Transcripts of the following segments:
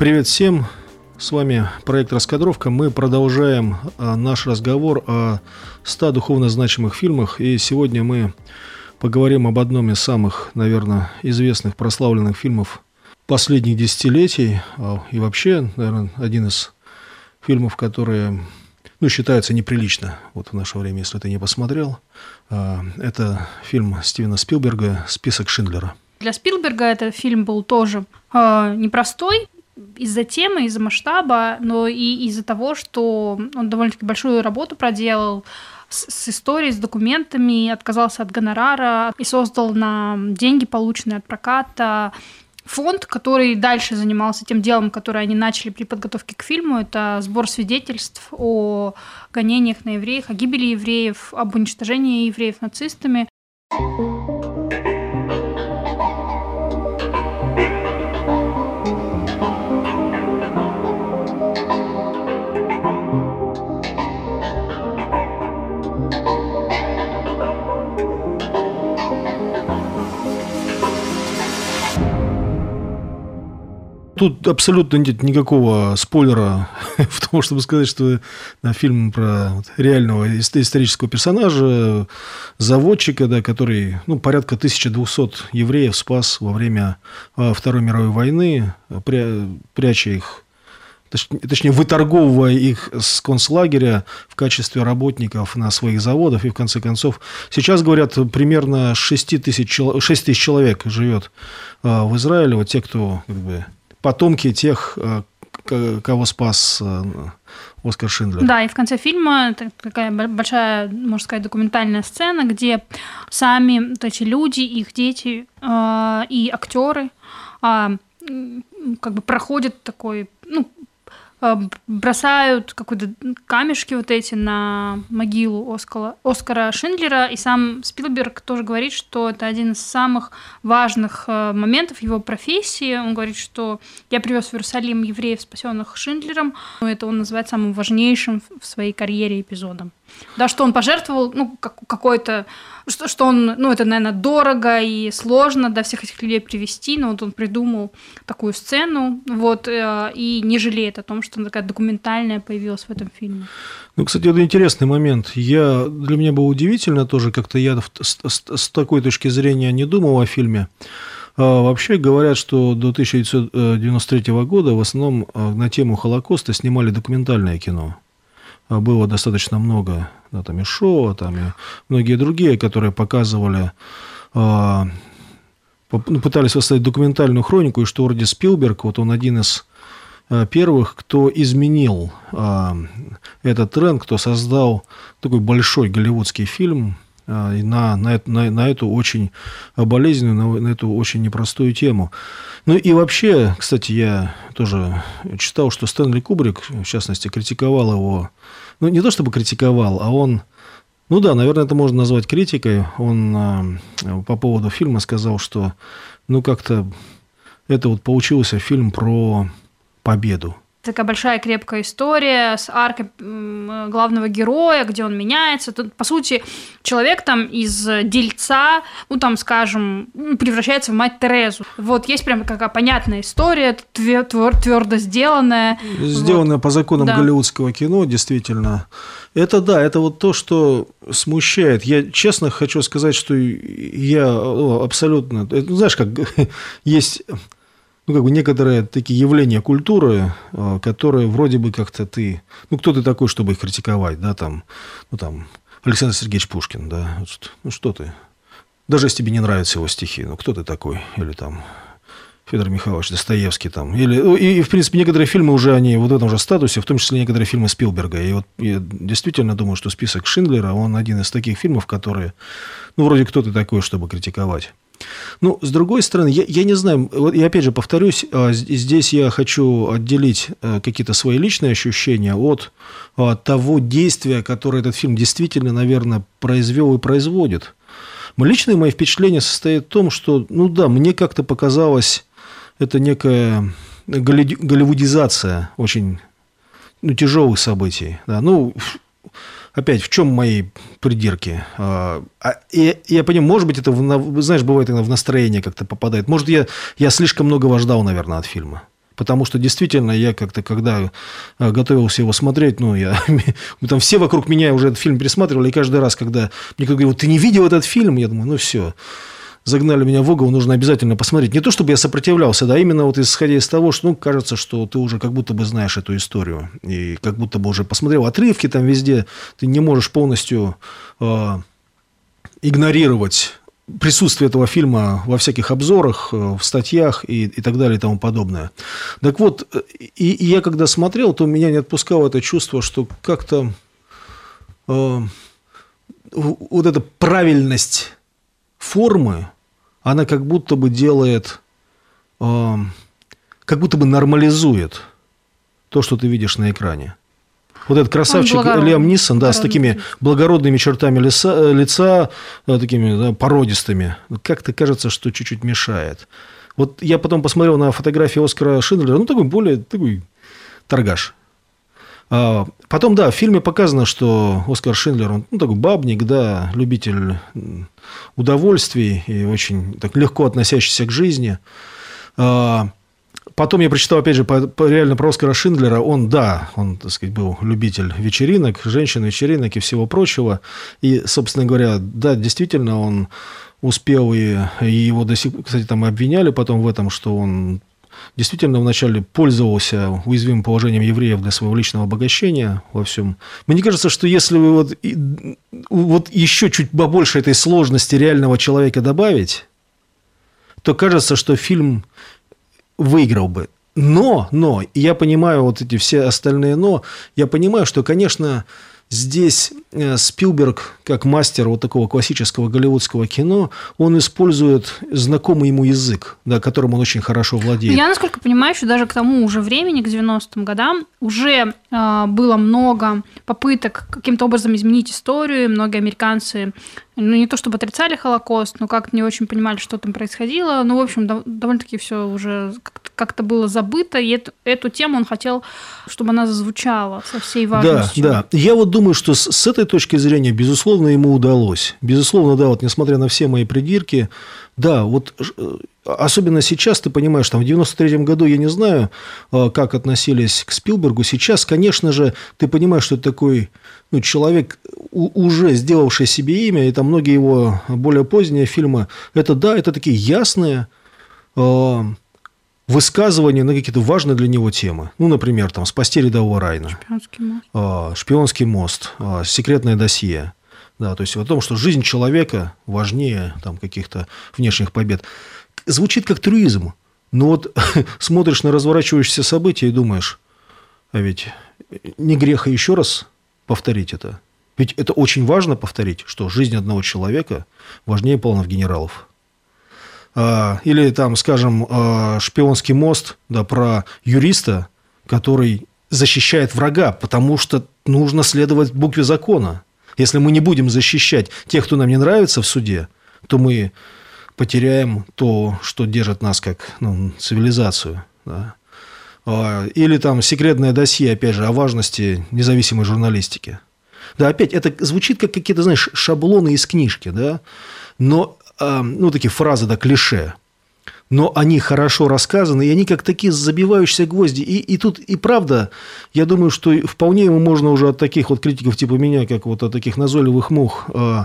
Привет всем! С вами проект «Раскадровка». Мы продолжаем а, наш разговор о 100 духовно значимых фильмах. И сегодня мы поговорим об одном из самых, наверное, известных, прославленных фильмов последних десятилетий. А, и вообще, наверное, один из фильмов, которые ну, считается неприлично вот в наше время, если ты не посмотрел. А, это фильм Стивена Спилберга «Список Шиндлера». Для Спилберга этот фильм был тоже э, непростой из-за темы, из-за масштаба, но и из-за того, что он довольно-таки большую работу проделал с, с историей, с документами, отказался от гонорара и создал на деньги, полученные от проката, фонд, который дальше занимался тем делом, которое они начали при подготовке к фильму. Это сбор свидетельств о гонениях на евреев, о гибели евреев, об уничтожении евреев нацистами. Тут абсолютно нет никакого спойлера в том, чтобы сказать, что на фильм про реального исторического персонажа, заводчика, да, который ну, порядка 1200 евреев спас во время а, Второй мировой войны, пряча их точнее, выторговывая их с концлагеря в качестве работников на своих заводах. И, в конце концов, сейчас, говорят, примерно 6 тысяч, 6 тысяч человек живет а, в Израиле. Вот те, кто как бы, потомки тех, э, кого спас э, Оскар Шиндлер. Да, и в конце фильма такая большая, можно сказать, документальная сцена, где сами вот эти люди, их дети э, и актеры а, как бы проходят такой, ну, бросают какие-то камешки вот эти на могилу Оскара, Оскара Шиндлера, и сам Спилберг тоже говорит, что это один из самых важных э, моментов его профессии. Он говорит, что я привез в Иерусалим евреев, спасенных Шиндлером. Это он называет самым важнейшим в своей карьере эпизодом. Да, что он пожертвовал, ну, как, какой-то, что, что он, ну, это, наверное, дорого и сложно до всех этих людей привести, но вот он придумал такую сцену, вот, э, и не жалеет о том, что она такая документальная появилась в этом фильме. Ну, кстати, это интересный момент. Я, для меня было удивительно тоже, как-то я с, с, с такой точки зрения не думал о фильме. А, вообще говорят, что до 1993 года в основном э, на тему Холокоста снимали документальное кино. А, было достаточно много, да, там и шоу, там и многие другие, которые показывали, ну, пытались восстановить документальную хронику, и что вроде Спилберг, вот он один из а, первых, кто изменил этот тренд, кто создал такой большой голливудский фильм на, на, на, на эту очень болезненную, на, на эту очень непростую тему. Ну и вообще, кстати, я тоже читал, что Стэнли Кубрик, в частности, критиковал его ну, не то чтобы критиковал, а он, ну да, наверное, это можно назвать критикой. Он э, по поводу фильма сказал, что, ну, как-то это вот получился фильм про победу такая большая крепкая история с аркой главного героя, где он меняется. Тут, по сути, человек там из дельца, ну там, скажем, превращается в мать Терезу. Вот есть прям какая понятная история, твердо сделанная. Сделанная вот. по законам да. голливудского кино, действительно. Это да, это вот то, что смущает. Я честно хочу сказать, что я абсолютно... Знаешь, как есть ну, как бы некоторые такие явления культуры, а, которые вроде бы как-то ты... Ну, кто ты такой, чтобы их критиковать, да, там, ну, там, Александр Сергеевич Пушкин, да, ну, что ты? Даже если тебе не нравятся его стихи, ну, кто ты такой? Или там Федор Михайлович Достоевский там. Или, ну, и, и, в принципе, некоторые фильмы уже, они вот в этом же статусе, в том числе некоторые фильмы Спилберга. И вот я действительно думаю, что список Шиндлера, он один из таких фильмов, которые, ну, вроде кто ты такой, чтобы критиковать. Ну, с другой стороны, я, я не знаю, вот я опять же повторюсь, а, здесь я хочу отделить э, какие-то свои личные ощущения от а, того действия, которое этот фильм действительно, наверное, произвел и производит. Личное мои впечатления состоит в том, что, ну да, мне как-то показалось это некая голливудизация очень ну, тяжелых событий. Да. Ну, опять, в чем мои придирки? А, а, я понимаю, может быть, это, знаешь, бывает иногда в настроение как-то попадает. Может, я, я слишком многого ждал, наверное, от фильма. Потому что действительно я как-то, когда э, готовился его смотреть, ну, я, там все вокруг меня уже этот фильм пересматривали, и каждый раз, когда мне кто говорил, ты не видел этот фильм, я думаю, ну, все, загнали меня в угол, нужно обязательно посмотреть. Не то, чтобы я сопротивлялся, да, именно вот исходя из того, что, ну, кажется, что ты уже как будто бы знаешь эту историю, и как будто бы уже посмотрел отрывки там везде, ты не можешь полностью э, игнорировать присутствие этого фильма во всяких обзорах, э, в статьях и, и так далее и тому подобное. Так вот, и, и я когда смотрел, то меня не отпускало это чувство, что как-то э, вот эта правильность формы, она как будто бы делает, э, как будто бы нормализует то, что ты видишь на экране. Вот этот красавчик Лиам Нисон, да, с такими благородными чертами лица, э, лица э, такими да, породистыми, как-то кажется, что чуть-чуть мешает. Вот я потом посмотрел на фотографии Оскара Шиндлера, ну, такой более такой торгаш. А потом, да, в фильме показано, что Оскар Шиндлер, он ну, такой бабник, да, любитель удовольствий и очень так легко относящийся к жизни. А, Потом я прочитал, опять же, по, по, реально про Оскара Шиндлера. Он, да, он, так сказать, был любитель вечеринок, женщин, вечеринок и всего прочего. И, собственно говоря, да, действительно, он успел, и, и его до сих пор, кстати, там обвиняли потом в этом, что он действительно вначале пользовался уязвимым положением евреев для своего личного обогащения во всем. Мне кажется, что если вы вот, вот еще чуть побольше этой сложности реального человека добавить, то кажется, что фильм выиграл бы. Но, но, я понимаю вот эти все остальные но, я понимаю, что, конечно, здесь э, Спилберг, как мастер вот такого классического голливудского кино, он использует знакомый ему язык, да, которым он очень хорошо владеет. Я, насколько понимаю, что даже к тому уже времени, к 90-м годам, уже э, было много попыток каким-то образом изменить историю. Многие американцы ну, не то чтобы отрицали Холокост, но как-то не очень понимали, что там происходило. Ну, в общем, довольно-таки все уже как-то было забыто, и эту, эту тему он хотел, чтобы она зазвучала со всей важностью. Да, да. Я вот думаю, что с, с этой точки зрения, безусловно, ему удалось. Безусловно, да, вот несмотря на все мои придирки, да, вот э, особенно сейчас ты понимаешь, там в 93-м году я не знаю, э, как относились к Спилбергу. Сейчас, конечно же, ты понимаешь, что это такой ну, человек, уже сделавший себе имя, и там многие его более поздние фильмы, это да, это такие ясные э, высказывания на какие-то важные для него темы. Ну, например, там «Спасти рядового Райна». Шпионский мост. Э, «Шпионский мост», э, «Секретное досье». Да, то есть о том, что жизнь человека важнее там, каких-то внешних побед. Звучит как трюизм. Но вот смотришь на разворачивающиеся события и думаешь, а ведь не греха еще раз повторить это. Ведь это очень важно повторить, что жизнь одного человека важнее планов генералов. А, или там, скажем, а, шпионский мост да, про юриста, который защищает врага, потому что нужно следовать букве закона. Если мы не будем защищать тех, кто нам не нравится в суде, то мы потеряем то, что держит нас как ну, цивилизацию. Да? А, или там секретное досье, опять же, о важности независимой журналистики. Да, опять, это звучит как какие-то, знаешь, шаблоны из книжки, да, но, ну, такие фразы, да, клише но они хорошо рассказаны, и они как такие забивающиеся гвозди. И, и тут, и правда, я думаю, что вполне ему можно уже от таких вот критиков типа меня, как вот от таких назойливых мух, э,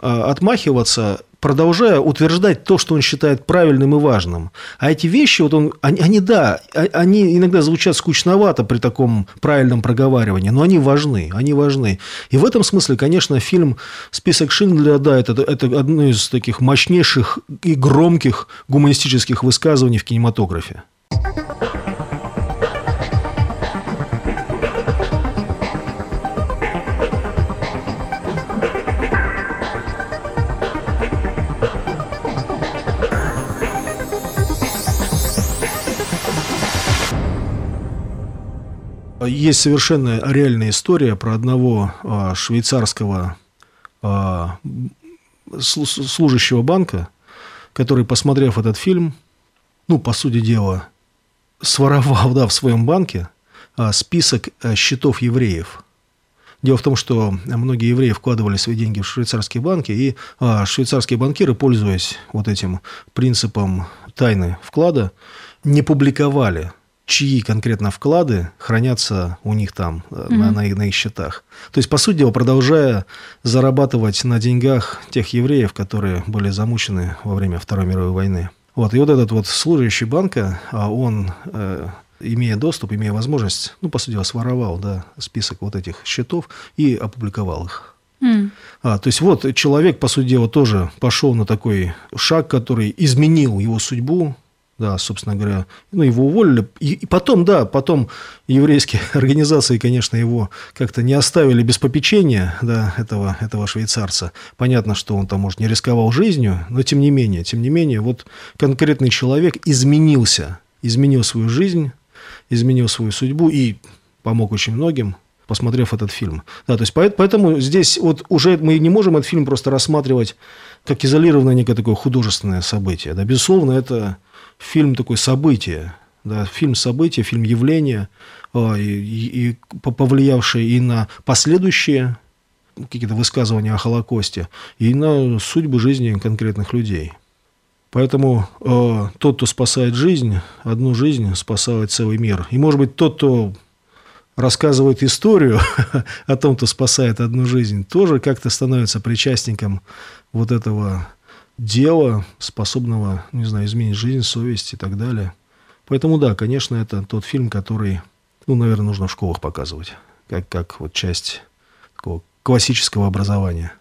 отмахиваться продолжая утверждать то, что он считает правильным и важным. А эти вещи, вот он, они, они, да, а, они иногда звучат скучновато при таком правильном проговаривании, но они важны, они важны. И в этом смысле, конечно, фильм «Список Шиндлера», да, это, это одно из таких мощнейших и громких гуманистических высказываний в кинематографе. Есть совершенно реальная история про одного а, швейцарского а, служащего банка, который, посмотрев этот фильм, ну, по сути дела, своровал да, в своем банке а, список счетов евреев. Дело в том, что многие евреи вкладывали свои деньги в швейцарские банки, и швейцарские банкиры, пользуясь вот этим принципом тайны вклада, не публиковали чьи конкретно вклады хранятся у них там, mm-hmm. на, на, на их счетах. То есть, по сути дела, продолжая зарабатывать на деньгах тех евреев, которые были замучены во время Второй мировой войны. Вот, и вот этот вот служащий банка, а он, э, имея доступ, имея возможность, ну, по сути дела, своровал да, список вот этих счетов и опубликовал их. Mm. А, то есть вот человек, по сути дела, тоже пошел на такой шаг, который изменил его судьбу, да, собственно говоря, ну, его уволили. И, потом, да, потом еврейские организации, конечно, его как-то не оставили без попечения, да, этого, этого швейцарца. Понятно, что он там, может, не рисковал жизнью, но тем не менее, тем не менее, вот конкретный человек изменился, изменил свою жизнь, изменил свою судьбу и помог очень многим, посмотрев этот фильм. Да, то есть поэтому здесь вот уже мы не можем этот фильм просто рассматривать как изолированное некое такое художественное событие. Да, безусловно, это фильм такое событие, да, фильм события, фильм явления, а, и, и повлиявший и на последующие какие-то высказывания о Холокосте, и на судьбы жизни конкретных людей. Поэтому э, тот, кто спасает жизнь, одну жизнь спасает целый мир. И, может быть, тот, кто рассказывает историю о том, кто спасает одну жизнь, тоже как-то становится причастником вот этого дела, способного, не знаю, изменить жизнь, совесть и так далее. Поэтому да, конечно, это тот фильм, который, ну, наверное, нужно в школах показывать, как, как вот часть такого классического образования.